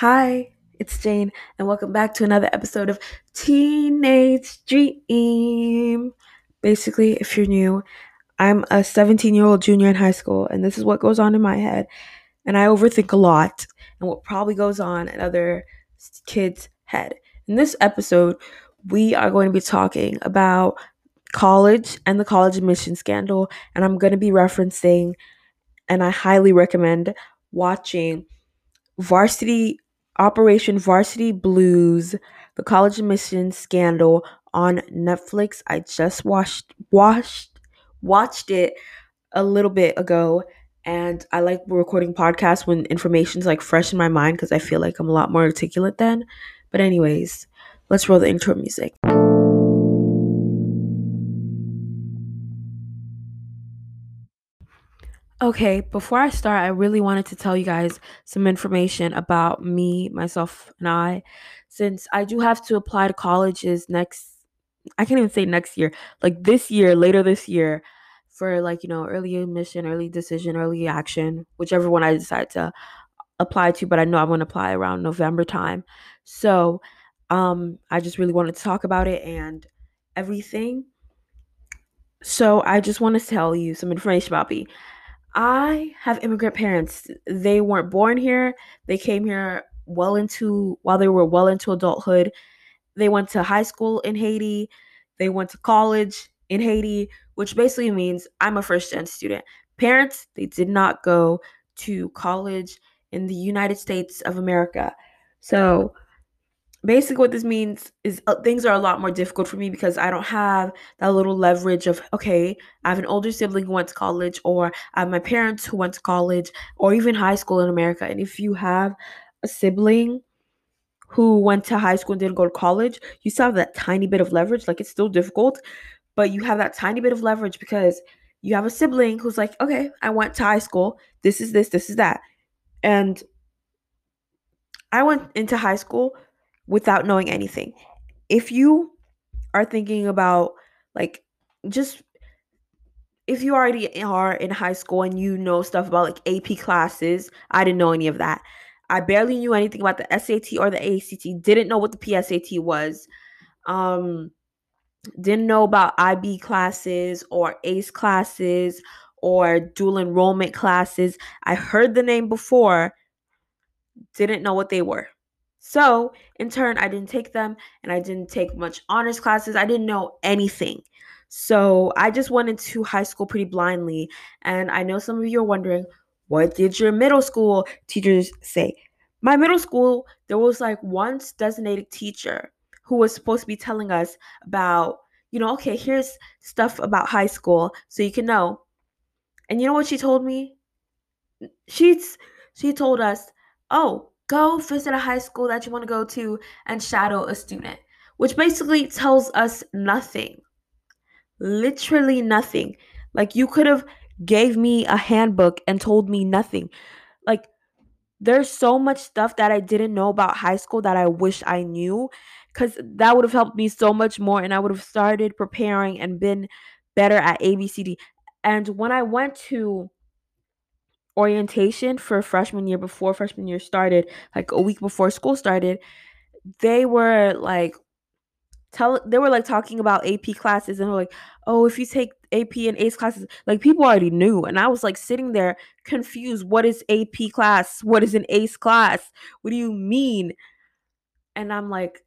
Hi, it's Jane, and welcome back to another episode of Teenage Dream. Basically, if you're new, I'm a 17 year old junior in high school, and this is what goes on in my head. And I overthink a lot, and what probably goes on in other kids' head. In this episode, we are going to be talking about college and the college admission scandal, and I'm going to be referencing, and I highly recommend watching Varsity Operation Varsity Blues, the college admission scandal on Netflix. I just watched watched watched it a little bit ago and I like recording podcasts when information's like fresh in my mind because I feel like I'm a lot more articulate then. But anyways, let's roll the intro music. Okay, before I start, I really wanted to tell you guys some information about me, myself, and I. Since I do have to apply to colleges next, I can't even say next year, like this year, later this year, for like, you know, early admission, early decision, early action, whichever one I decide to apply to, but I know I'm going to apply around November time. So, um, I just really wanted to talk about it and everything. So, I just want to tell you some information about me. I have immigrant parents. They weren't born here. They came here well into while they were well into adulthood. They went to high school in Haiti. They went to college in Haiti, which basically means I'm a first gen student. Parents, they did not go to college in the United States of America. So, basically what this means is uh, things are a lot more difficult for me because I don't have that little leverage of okay, I have an older sibling who went to college or I have my parents who went to college or even high school in America. And if you have a sibling who went to high school and didn't go to college, you still have that tiny bit of leverage. Like it's still difficult, but you have that tiny bit of leverage because you have a sibling who's like, okay, I went to high school. This is this, this is that. And I went into high school without knowing anything. If you are thinking about like just if you already are in high school and you know stuff about like AP classes, I didn't know any of that. I barely knew anything about the SAT or the ACT. Didn't know what the PSAT was. Um didn't know about IB classes or ACE classes or dual enrollment classes. I heard the name before, didn't know what they were. So, in turn, I didn't take them and I didn't take much honors classes. I didn't know anything. So, I just went into high school pretty blindly. And I know some of you are wondering, what did your middle school teachers say? My middle school, there was like one designated teacher who was supposed to be telling us about, you know, okay, here's stuff about high school so you can know. And you know what she told me? She's she told us, "Oh, go visit a high school that you want to go to and shadow a student, which basically tells us nothing. Literally nothing. Like you could have gave me a handbook and told me nothing. Like there's so much stuff that I didn't know about high school that I wish I knew cuz that would have helped me so much more and I would have started preparing and been better at ABCD. And when I went to orientation for freshman year before freshman year started, like a week before school started, they were like tell they were like talking about AP classes and were like, "Oh, if you take AP and ACE classes, like people already knew." And I was like sitting there confused, what is AP class? What is an ACE class? What do you mean? And I'm like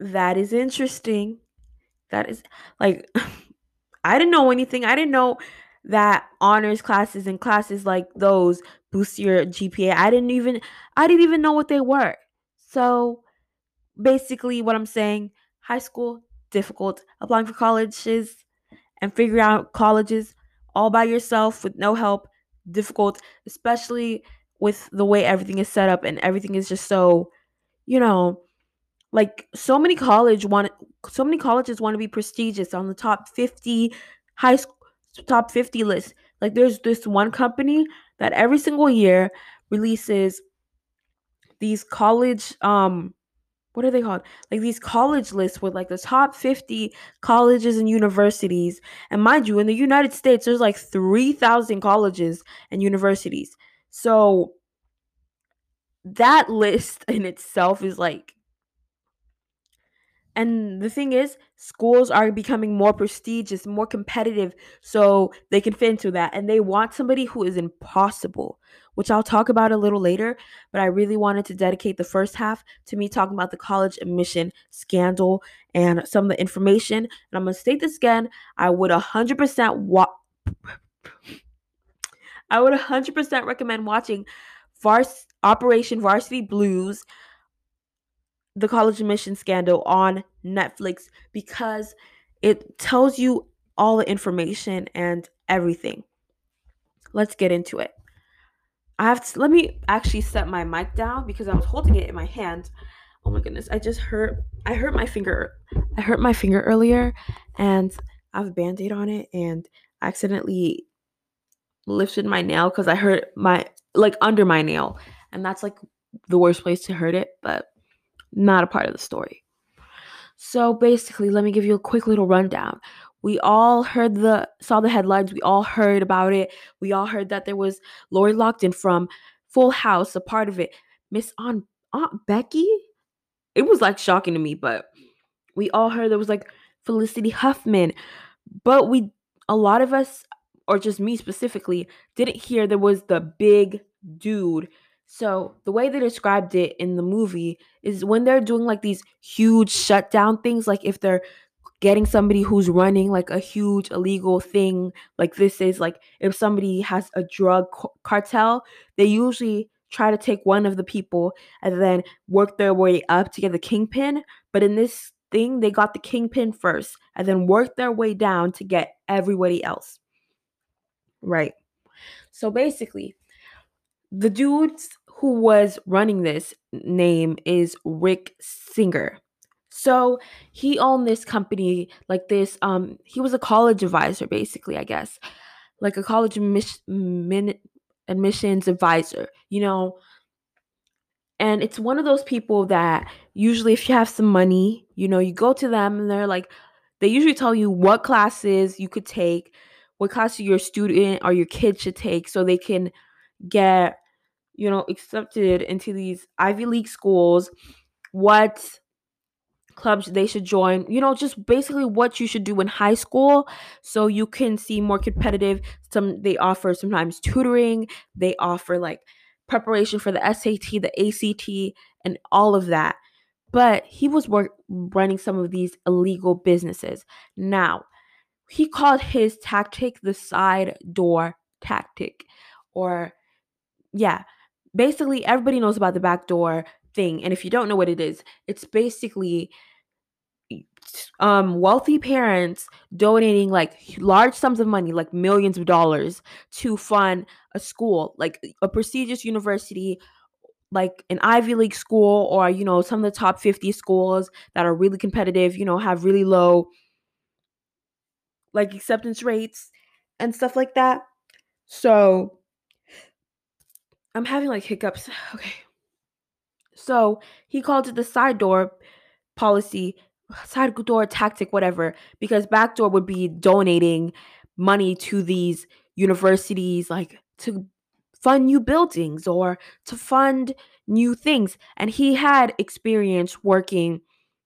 that is interesting. That is like I didn't know anything. I didn't know that honors classes and classes like those boost your GPA. I didn't even I didn't even know what they were. So basically what I'm saying, high school difficult, applying for colleges and figuring out colleges all by yourself with no help, difficult, especially with the way everything is set up and everything is just so, you know, like so many college want so many colleges want to be prestigious on the top 50 high school top 50 list. Like there's this one company that every single year releases these college um what are they called? Like these college lists with like the top 50 colleges and universities. And mind you, in the United States, there's like 3,000 colleges and universities. So that list in itself is like and the thing is, schools are becoming more prestigious, more competitive, so they can fit into that. And they want somebody who is impossible, which I'll talk about a little later. But I really wanted to dedicate the first half to me talking about the college admission scandal and some of the information. And I'm going to state this again I would 100% wa- I would 100% recommend watching Vars- Operation Varsity Blues the college admission scandal on Netflix because it tells you all the information and everything. Let's get into it. I have to let me actually set my mic down because I was holding it in my hand. Oh my goodness, I just hurt I hurt my finger. I hurt my finger earlier and I have a band-aid on it and I accidentally lifted my nail because I hurt my like under my nail. And that's like the worst place to hurt it, but not a part of the story. So basically, let me give you a quick little rundown. We all heard the saw the headlines. We all heard about it. We all heard that there was Lori Loughlin from Full House, a part of it. Miss Aunt Aunt Becky. It was like shocking to me, but we all heard there was like Felicity Huffman, but we a lot of us, or just me specifically, didn't hear there was the big dude so the way they described it in the movie is when they're doing like these huge shutdown things, like if they're getting somebody who's running like a huge illegal thing, like this is like if somebody has a drug cartel, they usually try to take one of the people and then work their way up to get the kingpin. But in this thing, they got the kingpin first and then worked their way down to get everybody else. Right. So basically, the dudes who was running this name is Rick Singer. So he owned this company like this. Um, he was a college advisor, basically, I guess, like a college admis- min- admissions advisor. You know, and it's one of those people that usually, if you have some money, you know, you go to them and they're like, they usually tell you what classes you could take, what class your student or your kid should take, so they can get you know accepted into these ivy league schools what clubs they should join you know just basically what you should do in high school so you can see more competitive. Some they offer sometimes tutoring they offer like preparation for the SAT the ACT and all of that. But he was work, running some of these illegal businesses. Now he called his tactic the side door tactic or yeah, basically everybody knows about the backdoor thing. And if you don't know what it is, it's basically um wealthy parents donating like large sums of money like millions of dollars to fund a school like a prestigious university like an ivy league school or you know some of the top 50 schools that are really competitive you know have really low like acceptance rates and stuff like that so I'm having like hiccups. Okay. So he called it the side door policy, side door tactic, whatever, because backdoor would be donating money to these universities, like to fund new buildings or to fund new things. And he had experience working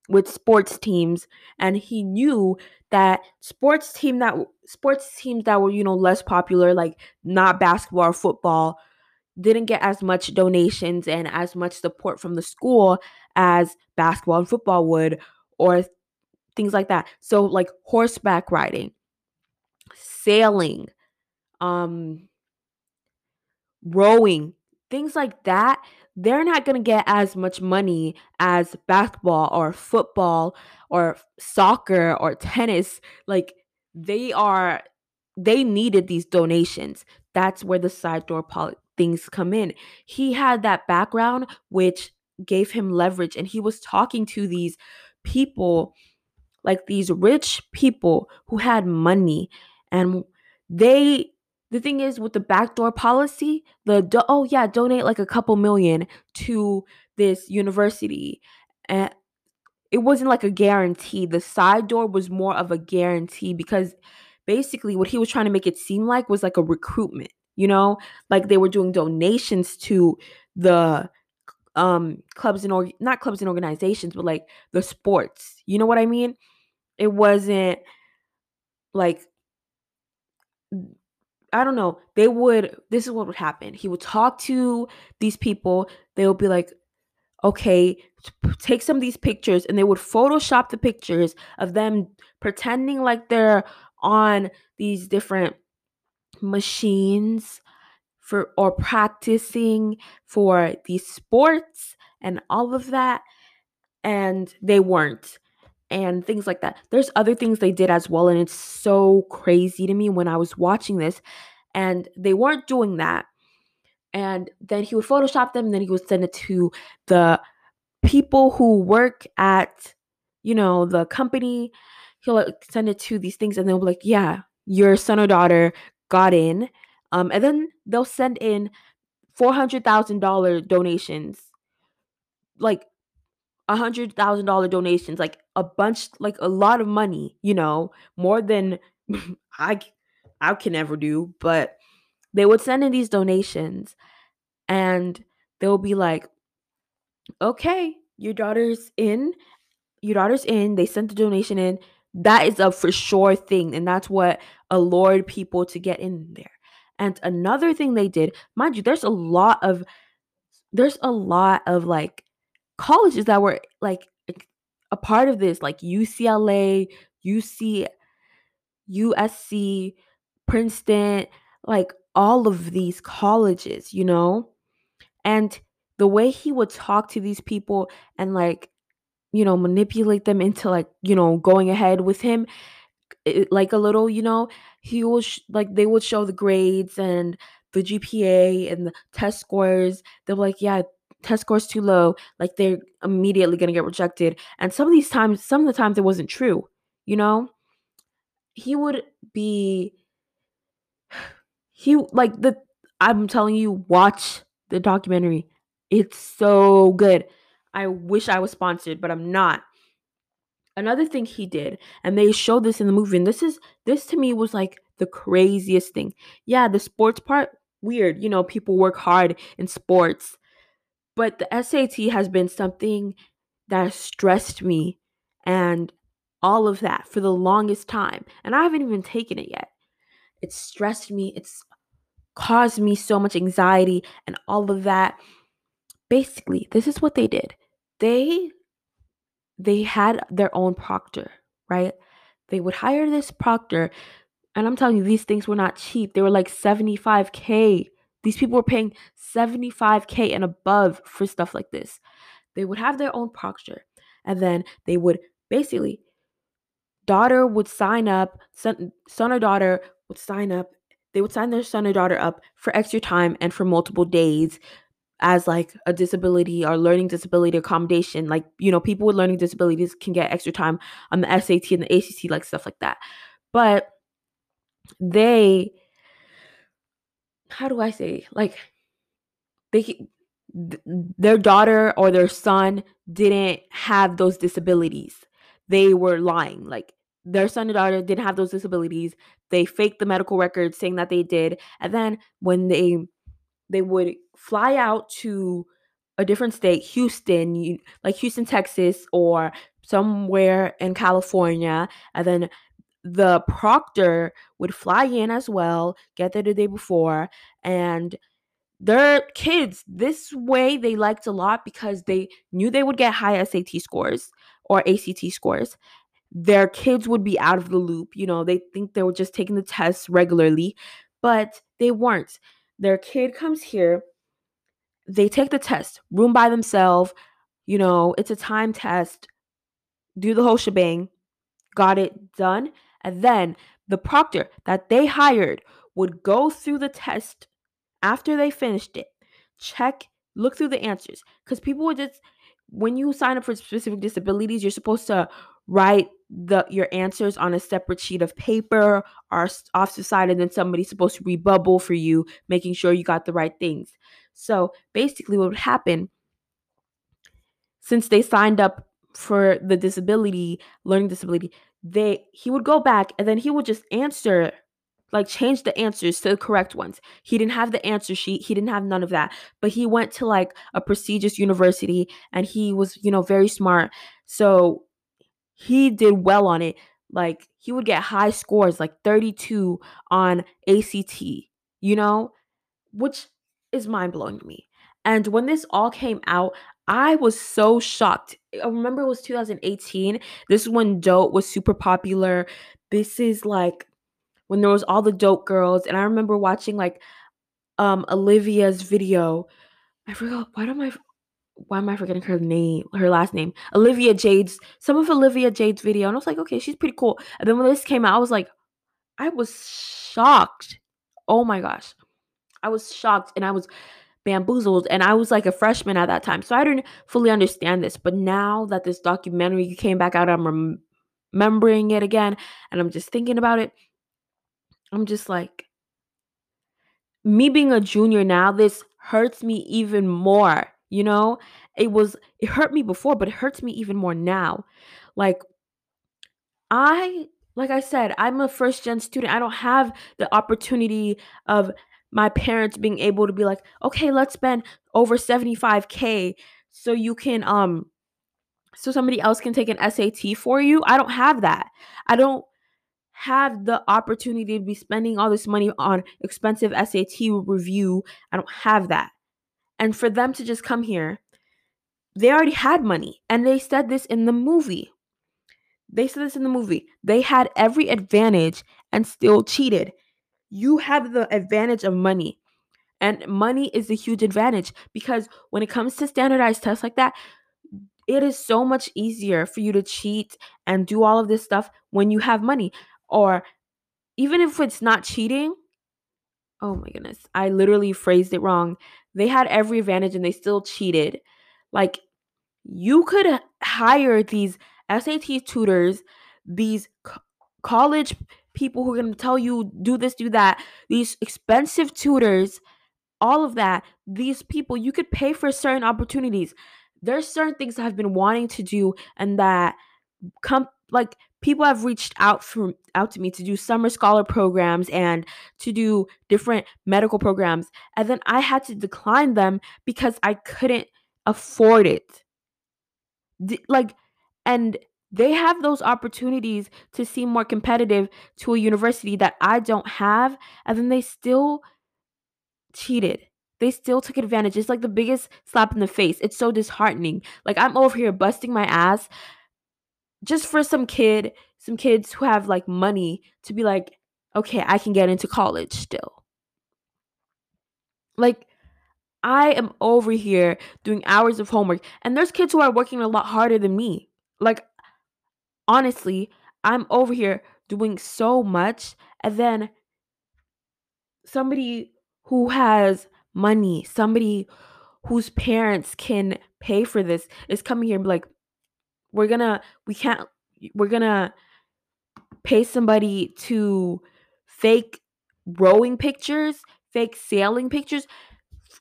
with sports teams and he knew that sports team that sports teams that were you know less popular like not basketball or football didn't get as much donations and as much support from the school as basketball and football would or things like that. So like horseback riding, sailing, um rowing, things like that, they're not going to get as much money as basketball or football or soccer or tennis. Like they are they needed these donations. That's where the side door poli- things come in. He had that background, which gave him leverage, and he was talking to these people, like these rich people who had money, and they. The thing is, with the backdoor policy, the do- oh yeah, donate like a couple million to this university, and it wasn't like a guarantee. The side door was more of a guarantee because basically what he was trying to make it seem like was like a recruitment you know like they were doing donations to the um clubs and or not clubs and organizations, but like the sports. You know what I mean? It wasn't like I don't know. They would this is what would happen. He would talk to these people. They would be like, okay, take some of these pictures and they would photoshop the pictures of them pretending like they're on these different machines for or practicing for these sports and all of that and they weren't and things like that. There's other things they did as well and it's so crazy to me when I was watching this and they weren't doing that. And then he would photoshop them and then he would send it to the people who work at you know the company he'll like, send it to these things and they'll be like yeah your son or daughter got in um and then they'll send in $400000 donations like a hundred thousand dollar donations like a bunch like a lot of money you know more than i i can ever do but they would send in these donations and they'll be like okay, your daughter's in, your daughter's in, they sent the donation in. That is a for sure thing. And that's what allured people to get in there. And another thing they did, mind you, there's a lot of there's a lot of like colleges that were like a part of this, like UCLA, UC, USC, Princeton, like all of these colleges, you know? And the way he would talk to these people and like you know manipulate them into like you know going ahead with him it, like a little you know he was sh- like they would show the grades and the gpa and the test scores they're like yeah test scores too low like they're immediately gonna get rejected and some of these times some of the times it wasn't true you know he would be he like the i'm telling you watch the documentary it's so good. I wish I was sponsored, but I'm not. Another thing he did, and they showed this in the movie, and this is this to me was like the craziest thing. Yeah, the sports part, weird. You know, people work hard in sports. But the SAT has been something that stressed me and all of that for the longest time. And I haven't even taken it yet. It's stressed me. It's caused me so much anxiety and all of that basically this is what they did they they had their own proctor right? They would hire this proctor and i'm telling you these things were not cheap. They were like 75k these people were paying 75k and above for stuff like this. They would have their own proctor and then they would basically daughter would sign up son, son or daughter would sign up they would sign their son or daughter up for extra time and for multiple days as like a disability or learning disability accommodation. Like, you know, people with learning disabilities can get extra time on the SAT and the ACT, like stuff like that. But they, how do I say, like, they, their daughter or their son didn't have those disabilities. They were lying. Like, their son and daughter didn't have those disabilities. They faked the medical records saying that they did. And then when they they would fly out to a different state, Houston, like Houston, Texas, or somewhere in California, and then the proctor would fly in as well, get there the day before, and their kids this way they liked a lot because they knew they would get high SAT scores or ACT scores. Their kids would be out of the loop, you know, they think they were just taking the tests regularly, but they weren't. Their kid comes here, they take the test, room by themselves, you know, it's a time test, do the whole shebang, got it done. And then the proctor that they hired would go through the test after they finished it, check, look through the answers. Because people would just, when you sign up for specific disabilities, you're supposed to write the your answers on a separate sheet of paper or off to the side and then somebody's supposed to rebubble for you making sure you got the right things so basically what would happen since they signed up for the disability learning disability they he would go back and then he would just answer like change the answers to the correct ones. He didn't have the answer sheet. He didn't have none of that. But he went to like a prestigious university and he was, you know, very smart. So he did well on it. Like he would get high scores, like 32 on ACT, you know, which is mind blowing to me. And when this all came out, I was so shocked. I remember it was 2018. This is when Dope was super popular. This is like when there was all the dope girls and i remember watching like um olivia's video i forgot why am i why am i forgetting her name her last name? Olivia jade's some of olivia jade's video and i was like okay she's pretty cool. And then when this came out i was like i was shocked. Oh my gosh. I was shocked and i was bamboozled and i was like a freshman at that time. So i didn't fully understand this but now that this documentary came back out i'm rem- remembering it again and i'm just thinking about it I'm just like, me being a junior now, this hurts me even more. You know, it was, it hurt me before, but it hurts me even more now. Like, I, like I said, I'm a first gen student. I don't have the opportunity of my parents being able to be like, okay, let's spend over 75K so you can, um, so somebody else can take an SAT for you. I don't have that. I don't have the opportunity to be spending all this money on expensive SAT review. I don't have that. And for them to just come here, they already had money. And they said this in the movie. They said this in the movie. They had every advantage and still cheated. You have the advantage of money. And money is a huge advantage because when it comes to standardized tests like that, it is so much easier for you to cheat and do all of this stuff when you have money or even if it's not cheating, oh my goodness, I literally phrased it wrong. They had every advantage and they still cheated. Like, you could hire these SAT tutors, these co- college people who are going to tell you do this, do that, these expensive tutors, all of that. These people, you could pay for certain opportunities. There's certain things I've been wanting to do and that come like people have reached out from out to me to do summer scholar programs and to do different medical programs and then i had to decline them because i couldn't afford it. D- like and they have those opportunities to seem more competitive to a university that i don't have and then they still cheated. They still took advantage. It's like the biggest slap in the face. It's so disheartening. Like i'm over here busting my ass just for some kid, some kids who have like money to be like, okay, I can get into college still. Like, I am over here doing hours of homework, and there's kids who are working a lot harder than me. Like, honestly, I'm over here doing so much, and then somebody who has money, somebody whose parents can pay for this is coming here and be like, we're gonna we can't we're gonna pay somebody to fake rowing pictures fake sailing pictures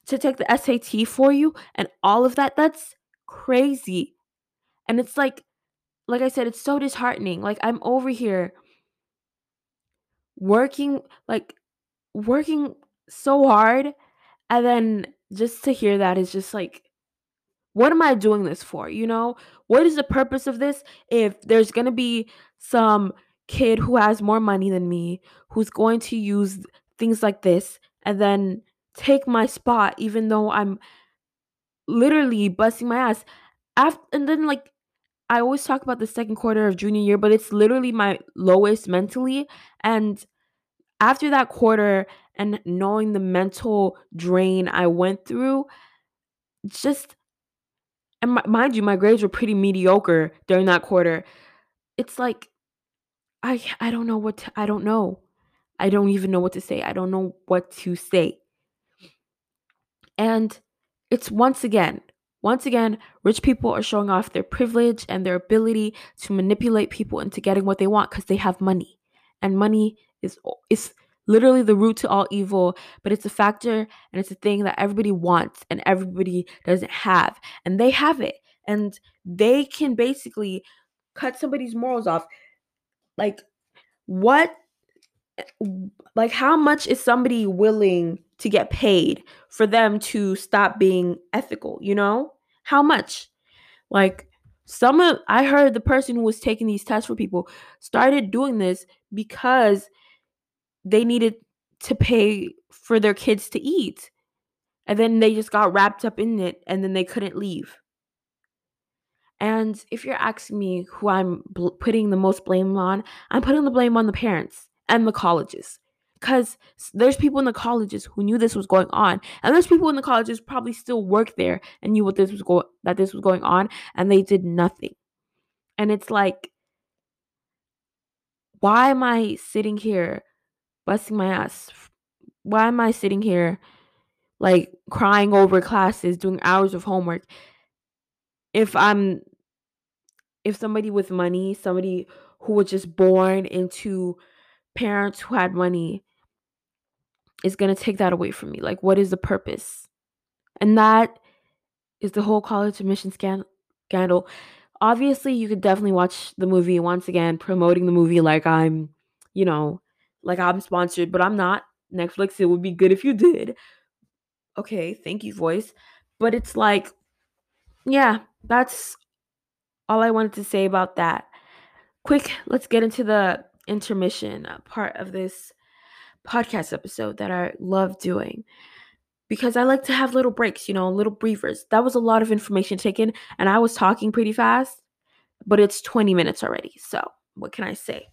to take the SAT for you and all of that that's crazy and it's like like I said it's so disheartening like I'm over here working like working so hard and then just to hear that is just like what am I doing this for? You know, what is the purpose of this if there's going to be some kid who has more money than me who's going to use things like this and then take my spot even though I'm literally busting my ass. After, and then like I always talk about the second quarter of junior year, but it's literally my lowest mentally and after that quarter and knowing the mental drain I went through just and mind you, my grades were pretty mediocre during that quarter. It's like I I don't know what to, I don't know. I don't even know what to say. I don't know what to say. And it's once again, once again, rich people are showing off their privilege and their ability to manipulate people into getting what they want because they have money. And money is is literally the root to all evil, but it's a factor and it's a thing that everybody wants and everybody doesn't have. And they have it. And they can basically cut somebody's morals off. Like, what eh, like how much is somebody willing to get paid for them to stop being ethical, you know? How much? Like some of I heard the person who was taking these tests for people started doing this because they needed to pay for their kids to eat. And then they just got wrapped up in it and then they couldn't leave. And if you're asking me who I'm bl- putting the most blame on, I'm putting the blame on the parents and the colleges. Because there's people in the colleges who knew this was going on, and there's people in the colleges probably still work there and knew what this was going that this was going on, and they did nothing. And it's like, why am I sitting here busting my ass? Why am I sitting here like crying over classes, doing hours of homework if I'm if somebody with money, somebody who was just born into parents who had money is going to take that away from me. Like what is the purpose? And that is the whole college admission scandal. Obviously, you could definitely watch the movie once again promoting the movie like I'm, you know, like I'm sponsored, but I'm not. Netflix, it would be good if you did. Okay, thank you, voice. But it's like, yeah, that's all I wanted to say about that. Quick, let's get into the intermission uh, part of this podcast episode that I love doing because I like to have little breaks, you know, little briefers. That was a lot of information taken, and I was talking pretty fast, but it's 20 minutes already. So, what can I say?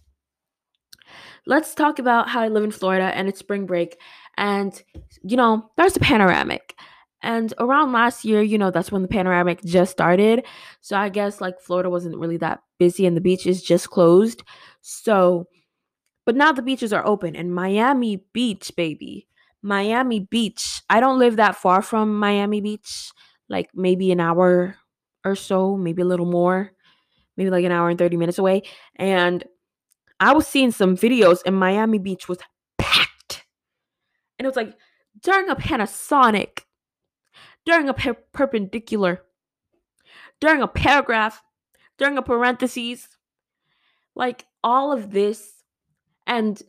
Let's talk about how I live in Florida and it's spring break. And, you know, there's a panoramic. And around last year, you know, that's when the panoramic just started. So I guess like Florida wasn't really that busy and the beach is just closed. So, but now the beaches are open and Miami Beach, baby. Miami Beach. I don't live that far from Miami Beach, like maybe an hour or so, maybe a little more, maybe like an hour and 30 minutes away. And I was seeing some videos and Miami Beach was packed. And it was like during a Panasonic during a per- perpendicular, during a paragraph, during a parentheses, like all of this. And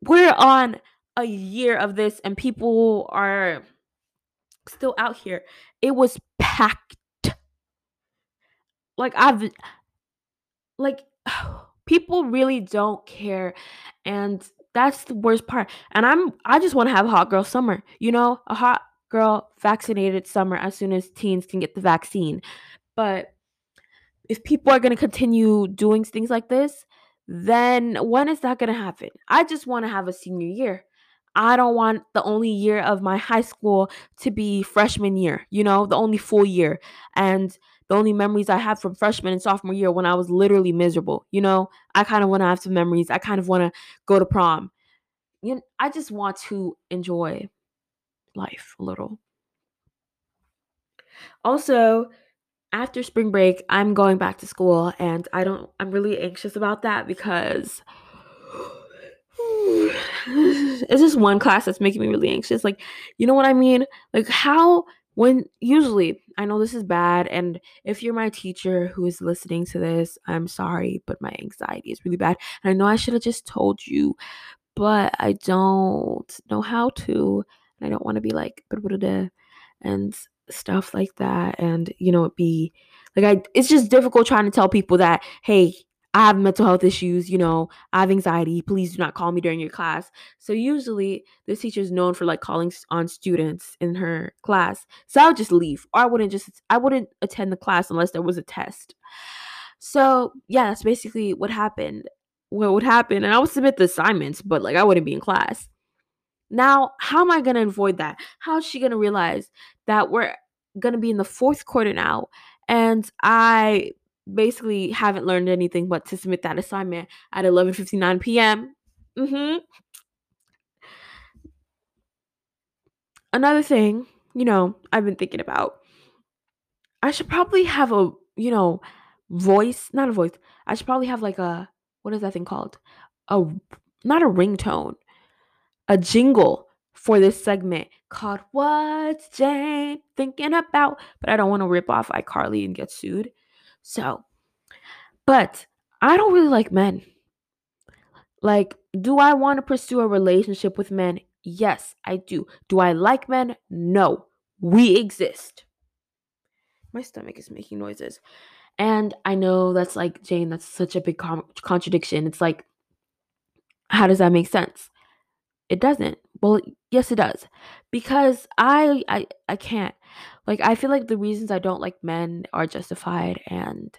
we're on a year of this, and people are still out here. It was packed. Like, I've, like, oh, people really don't care. And that's the worst part. And I'm, I just want to have a hot girl summer, you know, a hot girl vaccinated summer as soon as teens can get the vaccine. But if people are going to continue doing things like this, then when is that going to happen? I just want to have a senior year. I don't want the only year of my high school to be freshman year, you know, the only full year. And the only memories I have from freshman and sophomore year when I was literally miserable, you know, I kind of want to have some memories. I kind of want to go to prom. You know, I just want to enjoy life a little. Also, after spring break, I'm going back to school and I don't I'm really anxious about that because it's just one class that's making me really anxious. Like, you know what I mean? Like how when usually I know this is bad and if you're my teacher who is listening to this, I'm sorry, but my anxiety is really bad. And I know I should have just told you, but I don't know how to and I don't want to be like and stuff like that and you know it be like I it's just difficult trying to tell people that hey I have mental health issues, you know, I have anxiety. Please do not call me during your class. So usually this teacher is known for like calling on students in her class. So I would just leave. Or I wouldn't just I wouldn't attend the class unless there was a test. So yeah, that's basically what happened. What would happen. And I would submit the assignments, but like I wouldn't be in class. Now, how am I going to avoid that? How is she going to realize that we're going to be in the fourth quarter now and I basically haven't learned anything but to submit that assignment at 11:59 p.m. Mhm. Another thing, you know, I've been thinking about I should probably have a, you know, voice, not a voice. I should probably have like a what is that thing called? A not a ringtone a jingle for this segment called What's Jane Thinking About? But I don't want to rip off iCarly and get sued. So, but I don't really like men. Like, Do I want to pursue a relationship with men? Yes, I do. Do I like men? No. We exist. My stomach is making noises. And I know that's like, Jane, that's such a big contradiction. It's like, how does that make sense? It doesn't. Well, yes, it does. Because I, I, I can't. Like, I feel like the reasons I don't like men are justified, and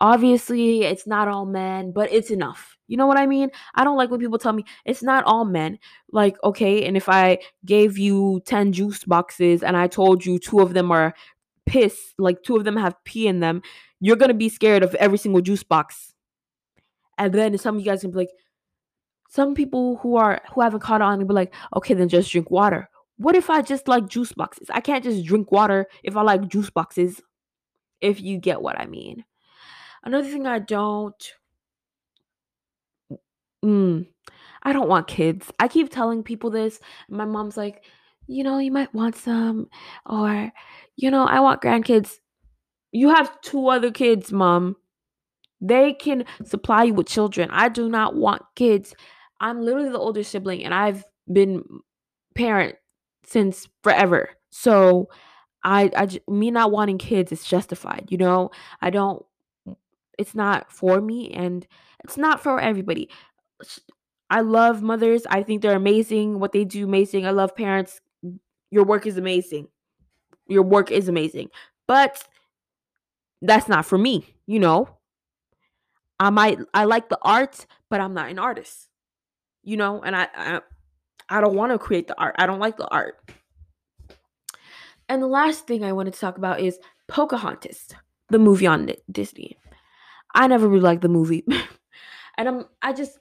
obviously, it's not all men, but it's enough. You know what I mean? I don't like when people tell me it's not all men. Like, okay, and if I gave you 10 juice boxes and I told you two of them are piss, like two of them have pee in them, you're gonna be scared of every single juice box. And then some of you guys can be like, some people who are who haven't caught on and be like, okay, then just drink water. What if I just like juice boxes? I can't just drink water if I like juice boxes. If you get what I mean. Another thing I don't mm, I don't want kids. I keep telling people this. My mom's like, you know, you might want some, or, you know, I want grandkids. You have two other kids, mom. They can supply you with children. I do not want kids. I'm literally the older sibling, and I've been parent since forever. So, I, I, me not wanting kids is justified. You know, I don't. It's not for me, and it's not for everybody. I love mothers. I think they're amazing. What they do amazing. I love parents. Your work is amazing. Your work is amazing. But that's not for me, you know. I might I like the arts, but I'm not an artist. You know, and I I, I don't want to create the art. I don't like the art. And the last thing I wanted to talk about is Pocahontas, the movie on Disney. I never really liked the movie. and I'm I just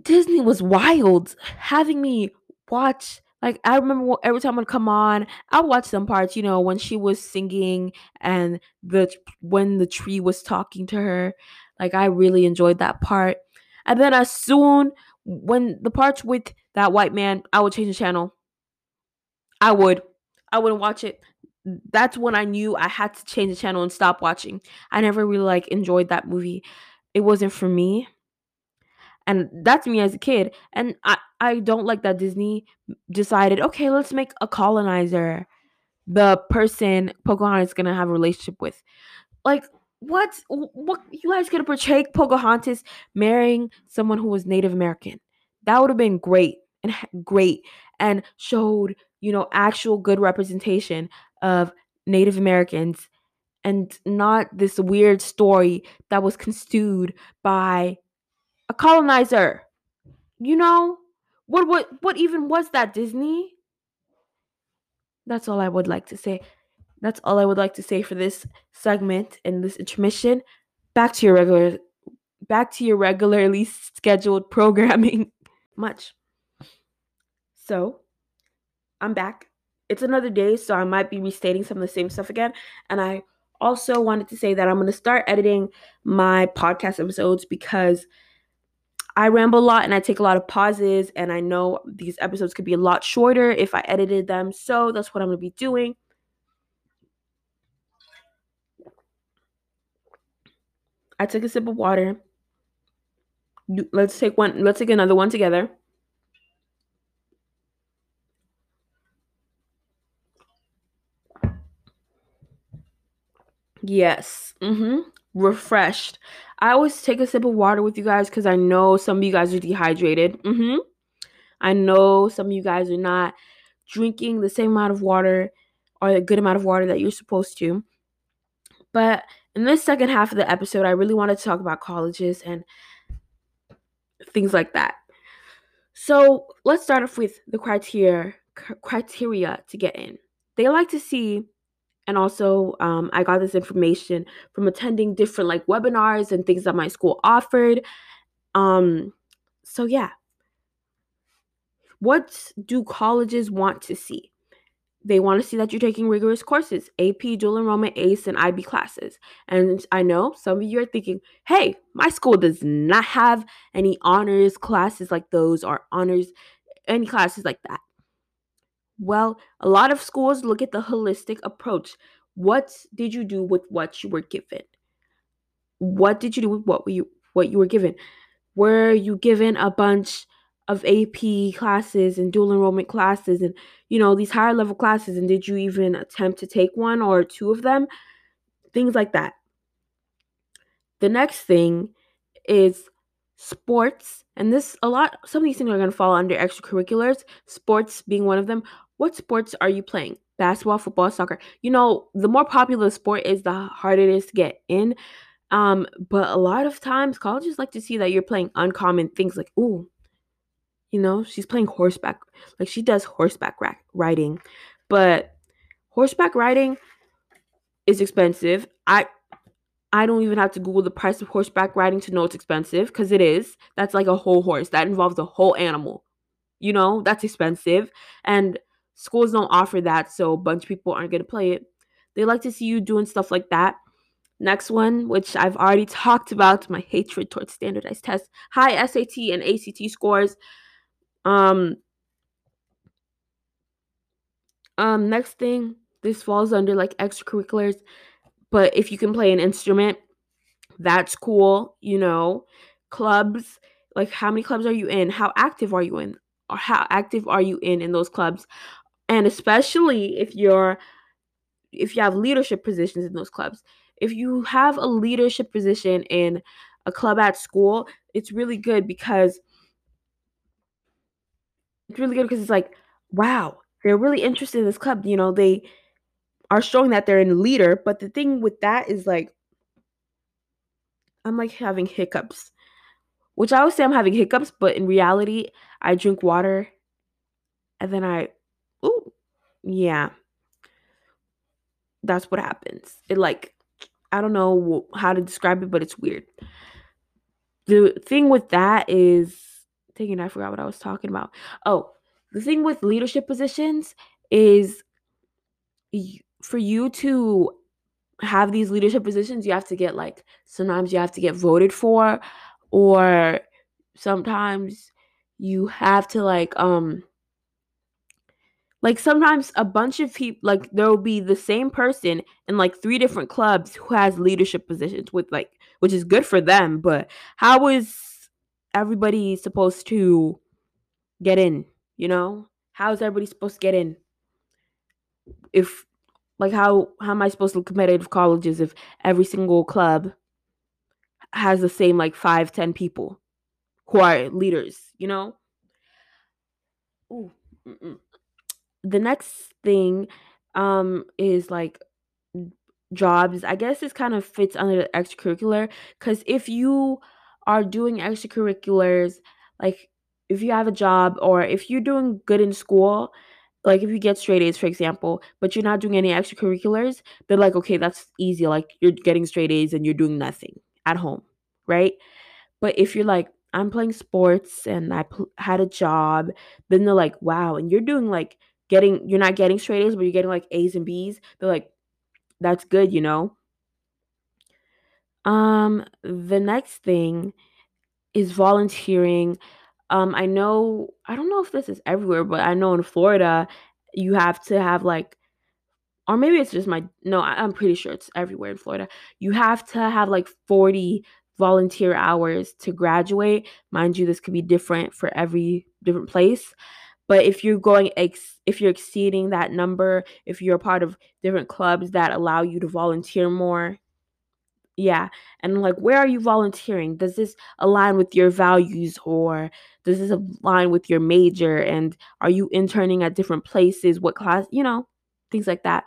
Disney was wild having me watch like I remember every time I'd come on, I would watch some parts, you know, when she was singing and the when the tree was talking to her. Like I really enjoyed that part. And then as soon when the parts with that white man, I would change the channel. I would. I wouldn't watch it. That's when I knew I had to change the channel and stop watching. I never really like enjoyed that movie. It wasn't for me and that's me as a kid and i i don't like that disney decided okay let's make a colonizer the person pocahontas is gonna have a relationship with like what what you guys gonna portray pocahontas marrying someone who was native american that would have been great and great and showed you know actual good representation of native americans and not this weird story that was construed by a colonizer. You know? What what what even was that Disney? That's all I would like to say. That's all I would like to say for this segment and this intermission. Back to your regular back to your regularly scheduled programming. Much. So, I'm back. It's another day, so I might be restating some of the same stuff again. And I also wanted to say that I'm going to start editing my podcast episodes because I ramble a lot and I take a lot of pauses, and I know these episodes could be a lot shorter if I edited them. So that's what I'm going to be doing. I took a sip of water. Let's take one, let's take another one together. Yes. Mm-hmm. Refreshed. I always take a sip of water with you guys because I know some of you guys are dehydrated. Mm-hmm. I know some of you guys are not drinking the same amount of water or a good amount of water that you're supposed to. But in this second half of the episode, I really wanted to talk about colleges and things like that. So let's start off with the criteria criteria to get in. They like to see and also um, i got this information from attending different like webinars and things that my school offered um so yeah what do colleges want to see they want to see that you're taking rigorous courses ap dual enrollment ace and ib classes and i know some of you are thinking hey my school does not have any honors classes like those or honors any classes like that well, a lot of schools look at the holistic approach. What did you do with what you were given? What did you do with what you what you were given? were you given a bunch of AP classes and dual enrollment classes and you know these higher level classes and did you even attempt to take one or two of them? Things like that. The next thing is sports and this a lot some of these things are going to fall under extracurriculars sports being one of them. What sports are you playing? Basketball football soccer. You know the more popular sport is the harder it is to get in. Um but a lot of times colleges like to see that you're playing uncommon things like ooh you know she's playing horseback like she does horseback riding but horseback riding is expensive i I don't even have to Google the price of horseback riding to know it's expensive because it is. That's like a whole horse. That involves a whole animal. You know, that's expensive. And schools don't offer that, so a bunch of people aren't going to play it. They like to see you doing stuff like that. Next one, which I've already talked about, my hatred towards standardized tests, high SAT and ACT scores. Um, um, next thing, this falls under like extracurriculars. But if you can play an instrument, that's cool, you know. Clubs, like how many clubs are you in? How active are you in? Or how active are you in in those clubs? And especially if you're if you have leadership positions in those clubs. If you have a leadership position in a club at school, it's really good because it's really good because it's like, wow, they're really interested in this club. You know, they are showing that they're in leader. But the thing with that is like, I'm like having hiccups, which I always say I'm having hiccups, but in reality, I drink water and then I, ooh, yeah, that's what happens. It like, I don't know how to describe it, but it's weird. The thing with that is, thinking I forgot what I was talking about. Oh, the thing with leadership positions is for you to have these leadership positions, you have to get like sometimes you have to get voted for, or sometimes you have to like um like sometimes a bunch of people like there will be the same person in like three different clubs who has leadership positions with like which is good for them but how is everybody supposed to get in you know how is everybody supposed to get in if like how how am I supposed to look competitive colleges if every single club has the same like five, ten people who are leaders, you know? Ooh, the next thing um is like jobs. I guess this kind of fits under the extracurricular because if you are doing extracurriculars, like if you have a job or if you're doing good in school, like if you get straight A's, for example, but you're not doing any extracurriculars, they're like, okay, that's easy. Like you're getting straight A's and you're doing nothing at home, right? But if you're like, I'm playing sports and I pl- had a job, then they're like, wow, and you're doing like getting, you're not getting straight A's, but you're getting like A's and B's. They're like, that's good, you know? Um, the next thing is volunteering um, I know I don't know if this is everywhere, but I know in Florida you have to have like or maybe it's just my no, I, I'm pretty sure it's everywhere in Florida. You have to have like 40 volunteer hours to graduate. Mind you, this could be different for every different place. But if you're going ex- if you're exceeding that number, if you're a part of different clubs that allow you to volunteer more, yeah. And like, where are you volunteering? Does this align with your values or does this align with your major? And are you interning at different places? What class, you know, things like that.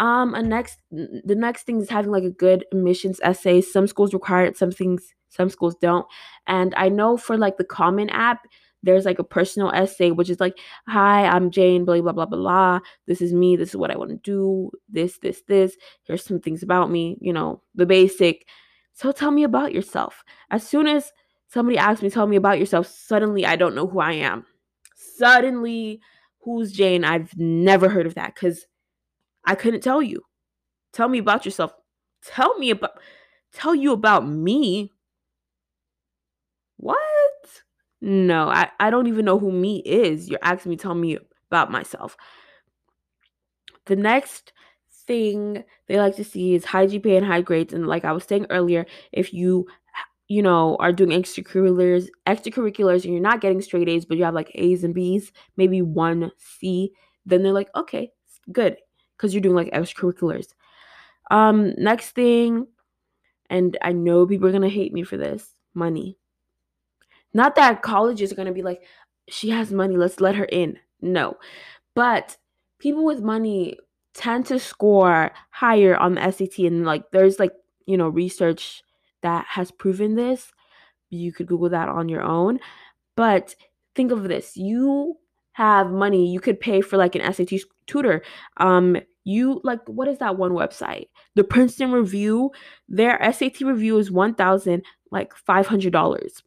Um, a next the next thing is having like a good admissions essay. Some schools require it, some things some schools don't. And I know for like the Common App, there's like a personal essay which is like hi i'm jane blah blah blah blah this is me. This is what i want to do. This this this. Here's some things about me you know the basic. So tell me about yourself. As soon as somebody asks me tell me about yourself suddenly i don't know who i am. Suddenly who's jane? I've never heard of that because i couldn't tell you. Tell me about yourself. Tell me about tell you about me. What no, I, I don't even know who me is. You're asking me tell me about myself. The next thing they like to see is high GPA and high grades. And like I was saying earlier, if you you know, are doing extracurriculars, extracurriculars, and you're not getting straight A's, but you have like A's and B's, maybe one C, then they're like, okay, good, because you're doing like extracurriculars. Um, next thing, and I know people are gonna hate me for this, money. Not that colleges are gonna be like, she has money, let's let her in. No, but people with money tend to score higher on the SAT, and like there's like you know research that has proven this. You could Google that on your own. But think of this you have money, you could pay for like an SAT tutor. Um, you like what is that one website? The Princeton Review, their SAT review is one thousand like five hundred dollars.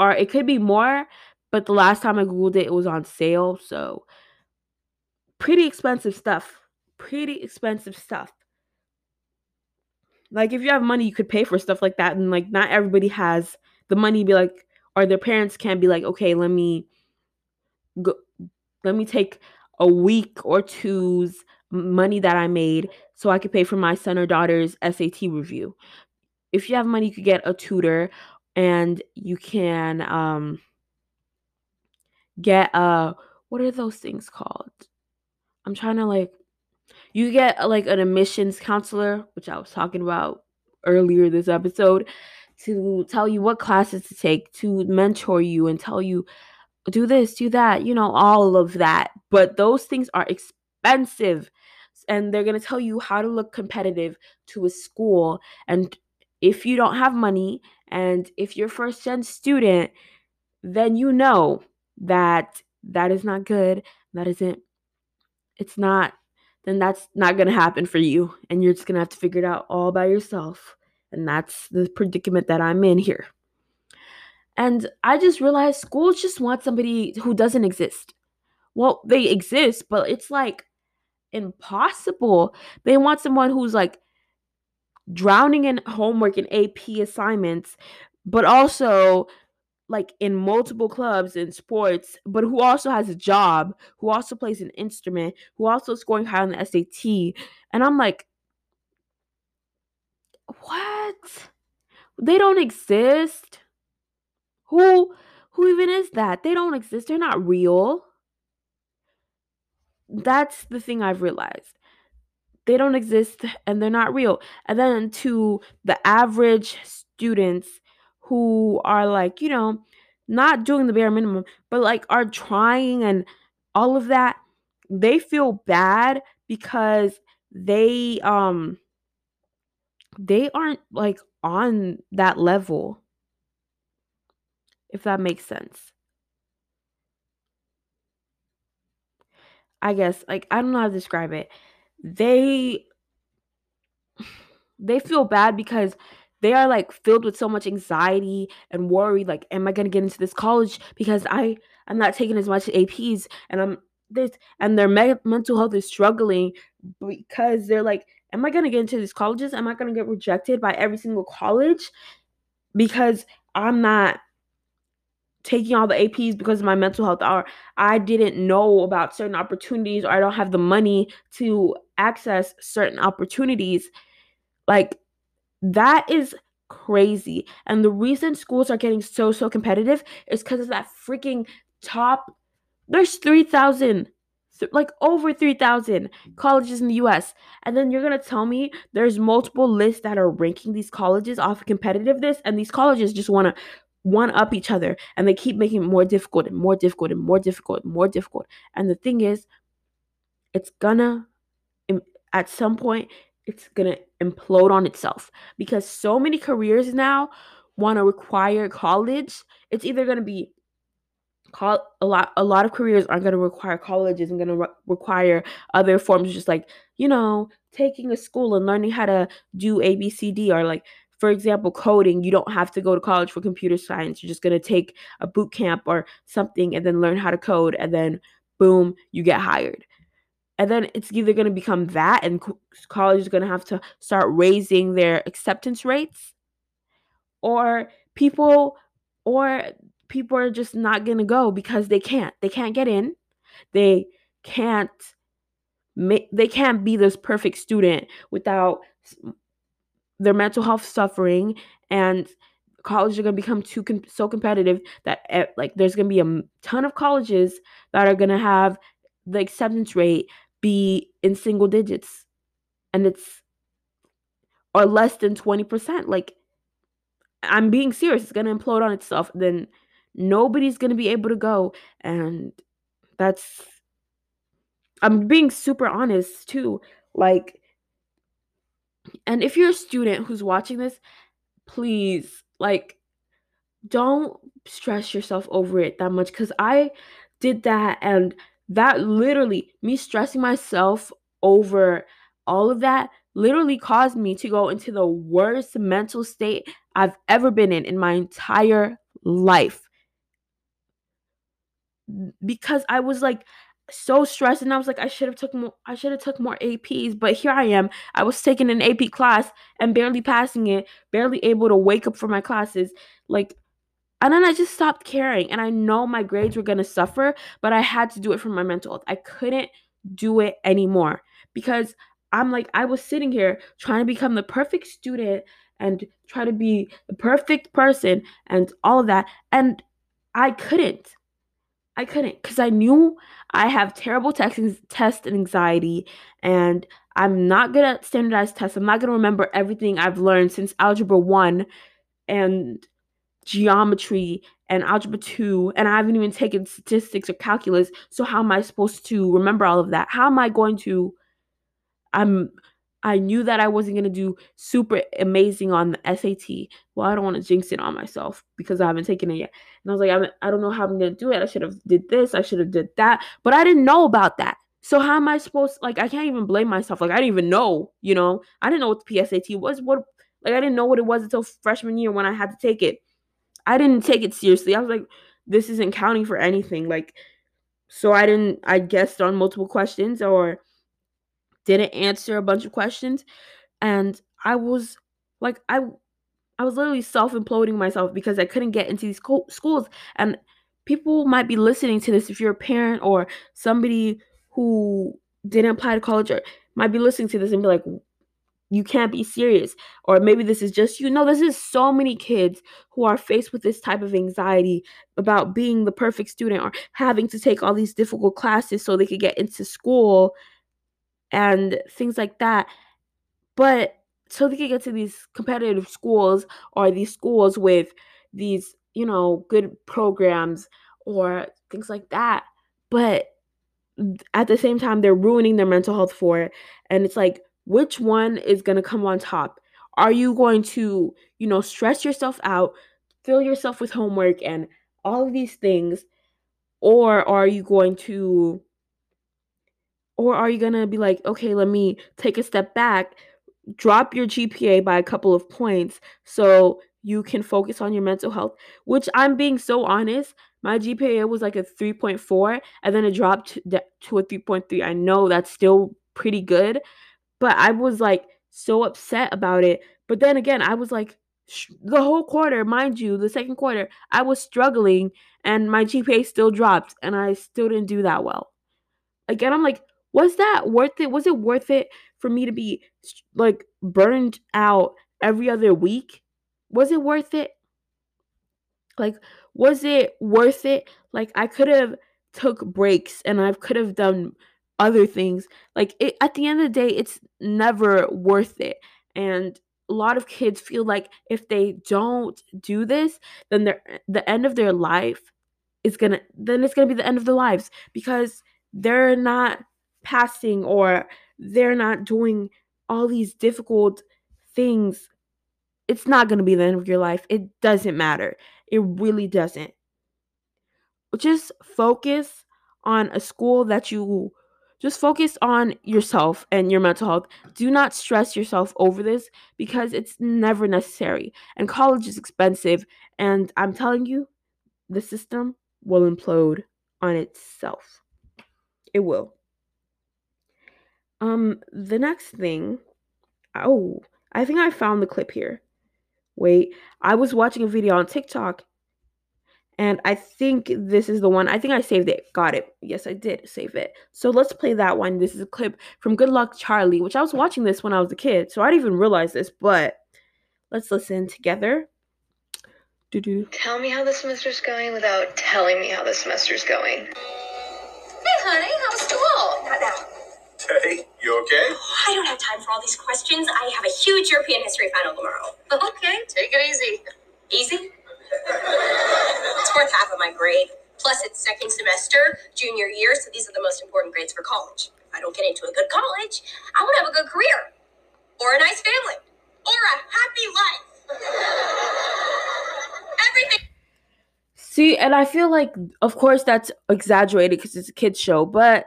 Or it could be more, but the last time I googled it, it was on sale. So pretty expensive stuff. Pretty expensive stuff. Like if you have money, you could pay for stuff like that, and like not everybody has the money. Be like, or their parents can't be like, okay, let me go, let me take a week or two's money that I made so I could pay for my son or daughter's SAT review. If you have money, you could get a tutor, and you can um get a what are those things called? I'm trying to like you get like an admissions counselor, which I was talking about earlier this episode, to tell you what classes to take, to mentor you and tell you do this, do that, you know, all of that. But those things are expensive and they're going to tell you how to look competitive to a school and if you don't have money and if you're first gen student, then you know that that is not good. That isn't it's not then that's not going to happen for you and you're just going to have to figure it out all by yourself. And that's the predicament that I'm in here. And I just realized schools just want somebody who doesn't exist. Well, they exist, but it's like impossible. They want someone who's like drowning in homework and AP assignments, but also like in multiple clubs and sports, but who also has a job, who also plays an instrument, who also scoring high on the SAT. And I'm like, what? They don't exist. Who who even is that? They don't exist. They're not real. That's the thing I've realized. They don't exist and they're not real. And then to the average students who are like, you know, not doing the bare minimum, but like are trying and all of that, they feel bad because they um they aren't like on that level. If that makes sense. I guess like I don't know how to describe it. They they feel bad because they are like filled with so much anxiety and worry like am i going to get into this college because i i'm not taking as much aps and i'm this and their me- mental health is struggling because they're like am i going to get into these colleges? Am i going to get rejected by every single college because i'm not taking all the aps because of my mental health? Or i didn't know about certain opportunities or i don't have the money to access certain opportunities like that is crazy. And the reason schools are getting so, so competitive is because of that freaking top. There's 3,000, like over 3,000 colleges in the US. And then you're going to tell me there's multiple lists that are ranking these colleges off of competitiveness, and these colleges just want to one up each other and they keep making it more difficult and more difficult and more difficult and more difficult. And the thing is, it's gonna, at some point, it's going to implode on itself because so many careers now want to require college. It's either going to be call a lot a lot of careers aren't going to require colleges and going to re- require other forms just like you know taking a school and learning how to do abcd or like for example coding you don't have to go to college for computer science you're just going to take a boot camp or something and then learn how to code and then boom you get hired and then it's either going to become that and college is going to have to start raising their acceptance rates or people or people are just not going to go because they can't. They can't get in. They can't make they can't be this perfect student without their mental health suffering and colleges are going to become too com- so competitive that like there's going to be a ton of colleges that are going to have the acceptance rate be in single digits. And it's or less than 20% like i'm being serious it's going to implode on itself then nobody's going to be able to go. And that's i'm being super honest too like and if you're a student who's watching this please like don't stress yourself over it that much because i did that and that literally me stressing myself over all of that literally caused me to go into the worst mental state I've ever been in in my entire life. Because I was like so stressed and I was like I should have took more I should have took more APs but here I am. I was taking an AP class and barely passing it barely able to wake up for my classes. Like and then I just stopped caring and I know my grades were going to suffer but I had to do it for my mental health I couldn't do it anymore because I'm like I was sitting here trying to become the perfect student and try to be the perfect person and all of that and I couldn't I couldn't because I knew I have terrible text, test anxiety and I'm not good at standardized tests. I'm not going to remember everything I've learned since Algebra 1 and geometry and Algebra 2, and I haven't even taken statistics or calculus. So, how am I supposed to remember all of that? How am I going to? I'm I knew that I wasn't going to do super amazing on the SAT. Well, I don't want to jinx it on myself because I haven't taken it yet. And I was like, I'm, I don't know how I'm going to do it. I should have did this. I should have did that. But I didn't know about that. So how am I supposed like I can't even blame myself. Like I didn't even know, you know. I didn't know what the PSAT was. What like I didn't know what it was until freshman year when I had to take it. I didn't take it seriously. I was like this isn't counting for anything. Like so I didn't I guessed on multiple questions or didn't answer a bunch of questions and I was like I I was literally self-imploding myself because I couldn't get into these co- schools and people might be listening to this if you're a parent or somebody who didn't apply to college or might be listening to this and be like you can't be serious or maybe this is just you know this is so many kids who are faced with this type of anxiety about being the perfect student or having to take all these difficult classes so they could get into school and things like that. But so they can get to these competitive schools or these schools with these, you know, good programs or things like that. But at the same time, they're ruining their mental health for it. And it's like, which one is going to come on top? Are you going to, you know, stress yourself out, fill yourself with homework and all of these things? Or are you going to or are you going to be like, okay, let me take a step back, drop your GPA by a couple of points so you can focus on your mental health? Which I'm being so honest, my GPA was like a 3.4 and then it dropped to a 3.3. I know that's still pretty good, but I was like so upset about it. But then again, I was like, the whole quarter, mind you, the second quarter, I was struggling and my GPA still dropped and I still didn't do that well. Again, I'm like, was that worth it? Was it worth it for me to be like burned out every other week? Was it worth it? Like, was it worth it? Like, I could have took breaks and I could have done other things. Like, it, at the end of the day, it's never worth it. And a lot of kids feel like if they don't do this, then their the end of their life is gonna then it's gonna be the end of their lives because they're not passing or they're not doing all these difficult things, it's not to be the end of your life. It doesn't matter. It really doesn't. Just focus on a school that you just focus on yourself and your mental health. Do not stress yourself over this because it's never necessary. And college is expensive. And I'm telling you, the system will implode on itself. It will. Um, the next thing, oh, I think I found the clip here. Wait, I was watching a video on TikTok and I think this is the one. I think I saved it. Got it. Yes, I did save it. So let's play that one. This is a clip from Good Luck Charlie, which I was watching this when I was a kid, so I didn't even realize this, but Let's listen together. Doo-doo. Tell me how the semester's going without telling me how the semester's going. Hey, honey, how's school? Not now. Hey, you okay? Oh, I don't have time for all these questions. I have a huge European history final tomorrow. Okay, take it easy. Easy? It's worth half of my grade. Plus, it's second semester, junior year, so these are the most important grades for college. If I don't get into a good college, I won't have a good career, or a nice family, or a happy life. Everything. See, and I feel like, of course, that's exaggerated because it's a kids' show, but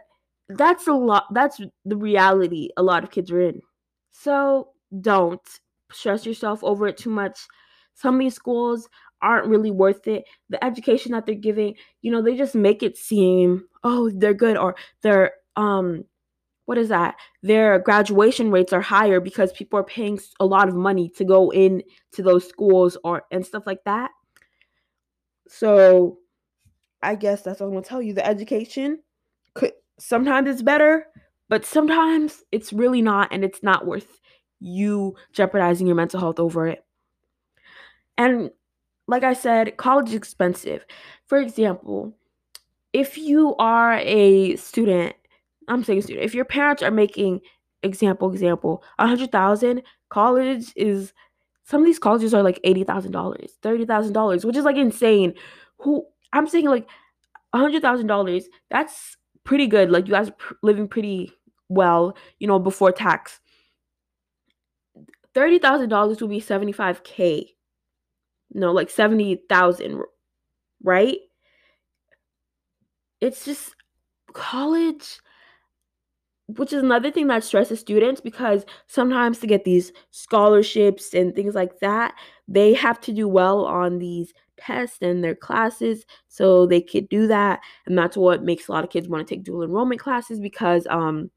that's a lot. That's the reality a lot of kids are in. So don't stress yourself over it too much. Some of these schools aren't really worth it. The education that they're giving, you know, they just make it seem, oh, they're good or they're um what is that? Their graduation rates are higher because people are paying a lot of money to go in to those schools or and stuff like that. So I guess that's what I'm gonna tell you. The education could sometimes it's better, but sometimes it's really not, and it's not worth you jeopardizing your mental health over it. And like I said, college is expensive. For example, if you are a student, I'm saying student, if your parents are making example, example, a hundred thousand, college is some of these colleges are like eighty thousand dollars, thirty thousand dollars, which is like insane. Who I'm saying like a hundred thousand dollars, that's pretty good. Like you guys are pr- living pretty well, you know, before tax. Thirty thousand dollars will be seventy five k no, like 70,000, right? It's just college, which is another thing that stresses students because sometimes to get these scholarships and things like that, they have to do well on these tests and their classes so they could do that. And that's what makes a lot of kids want to take dual enrollment classes because um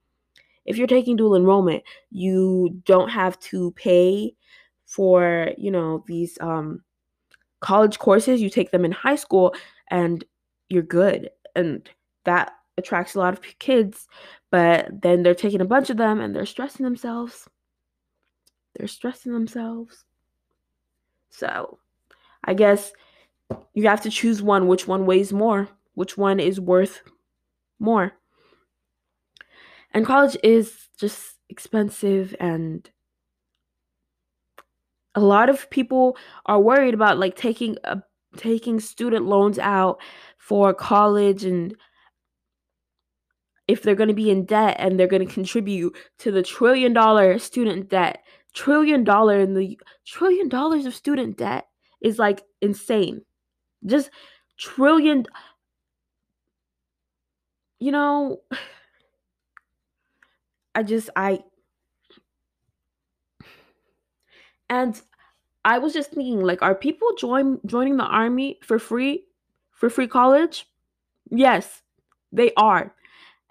if you're taking dual enrollment, you don't have to pay for, you know, these um college courses, you take them in high school and you're good. And that attracts a lot of kids, but then they're taking a bunch of them and they're stressing themselves. They're stressing themselves. So, I guess you have to choose one which one weighs more, which one is worth more. And college is just expensive and a lot of people are worried about like taking a taking student loans out for college and if they're going to be in debt and they're going to contribute to the trillion dollar student debt. Trillion dollar in the trillion dollars of student debt is like insane. Just trillion you know i just i and I was just thinking, like, are people join joining the army for free, for free college? Yes, they are,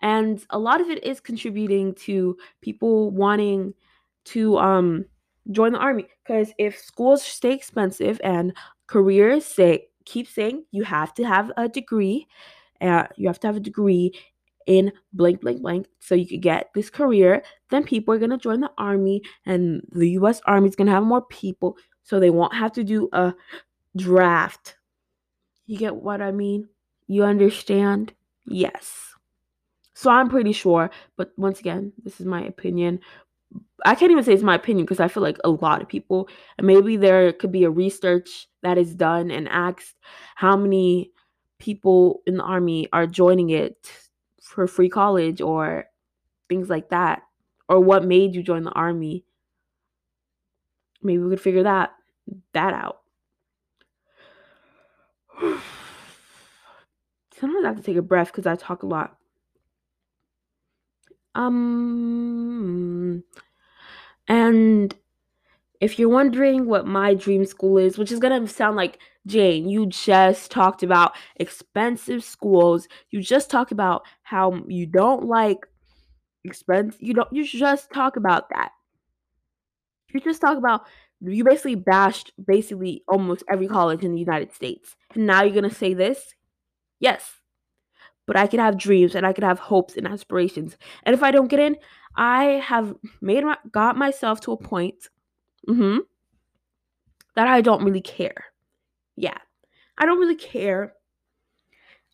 and a lot of it is contributing to people wanting to um join the army. Because if schools stay expensive and careers say keep saying you have to have a degree, uh, you have to have a degree in blank blank blank so you could get this career. Then people are going to join the army and the US army is going to have more people so they won't have to do a draft. You get what i mean? You understand? Yes. So i'm pretty sure but once again this is my opinion. I can't even say it's my opinion because I feel like a lot of people, and maybe there could be a research that is done and asked how many people in the army are joining it for free college or things like that or what made you join the army. Maybe we could figure that that out. Sometimes i have to take a breath because i talk a lot. Um and if you're wondering what my dream school is, which is gonna sound like Jane, you just talked about expensive schools. You just talked about how you don't like expense. You don't. You just talk about that. You just talk about you basically bashed basically almost every college in the United States, and now you're gonna say this? Yes, but I could have dreams and I could have hopes and aspirations. And if I don't get in, I have made my, got myself to a point. Mm-hmm that I don't really care. Yeah. I don't really care.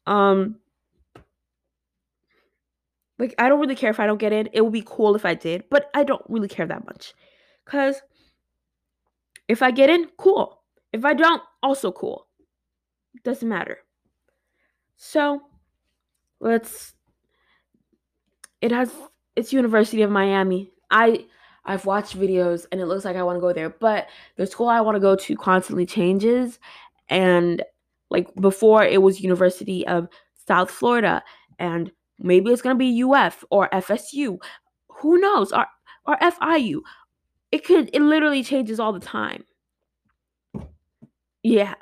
Um like I don't really care if I don't get in. It would be cool if I did, but I don't really care that much. Cuz if I get in, cool. If I don't, also cool. Doesn't matter. So, let's it has it's University of Miami. I I've watched videos and it looks like I want to go there, but the school I want to go to constantly changes and like before it was University of South Florida and maybe it's going to be UF or FSU. Who knows? Or or FIU. It could it literally changes all the time. Yeah.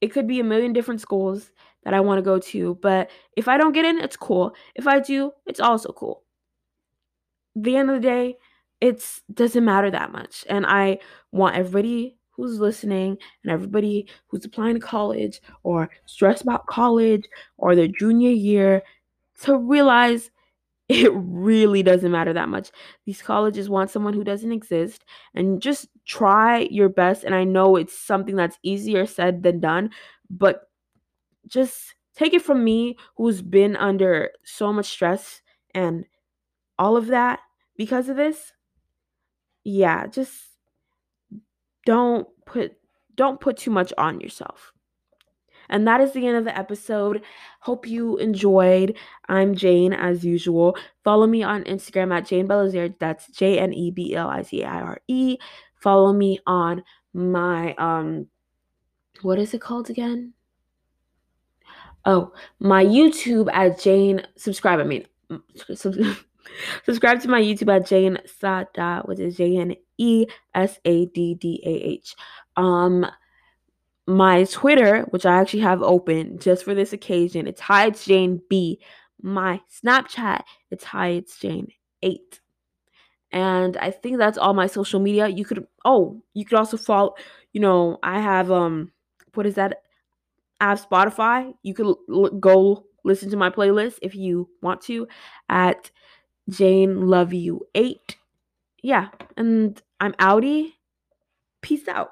It could be a million different schools that I want to go to, but if I don't get in, it's cool. If I do, it's also cool. the end of the day, it doesn't matter that much. And I want everybody who's listening and everybody who's applying to college or stressed about college or their junior year to realize it really doesn't matter that much. These colleges want someone who doesn't exist and just try your best. And I know it's something that's easier said than done, but just take it from me who's been under so much stress and all of that because of this. Yeah, just don't put don't put too much on yourself. And that is the end of the episode. Hope you enjoyed. I'm Jane as usual. Follow me on Instagram at Jane Belizaire. That's J N E B L I Z I R E. Follow me on my um what is it called again? Oh, my YouTube at Jane subscribe. I mean subscribe to my YouTube at Jane Sada, which is J N E S A D D A H. Um my Twitter, which I actually have open just for this occasion, it's Hi It's Jane B. My Snapchat, it's Hi It's Jane 8. And I think that's all my social media. You could oh, you could also follow, you know, I have um what is that? I have Spotify. You could l- go listen to my playlist if you want to at Jane Love You 8. Yeah, and I'm outie. Peace out.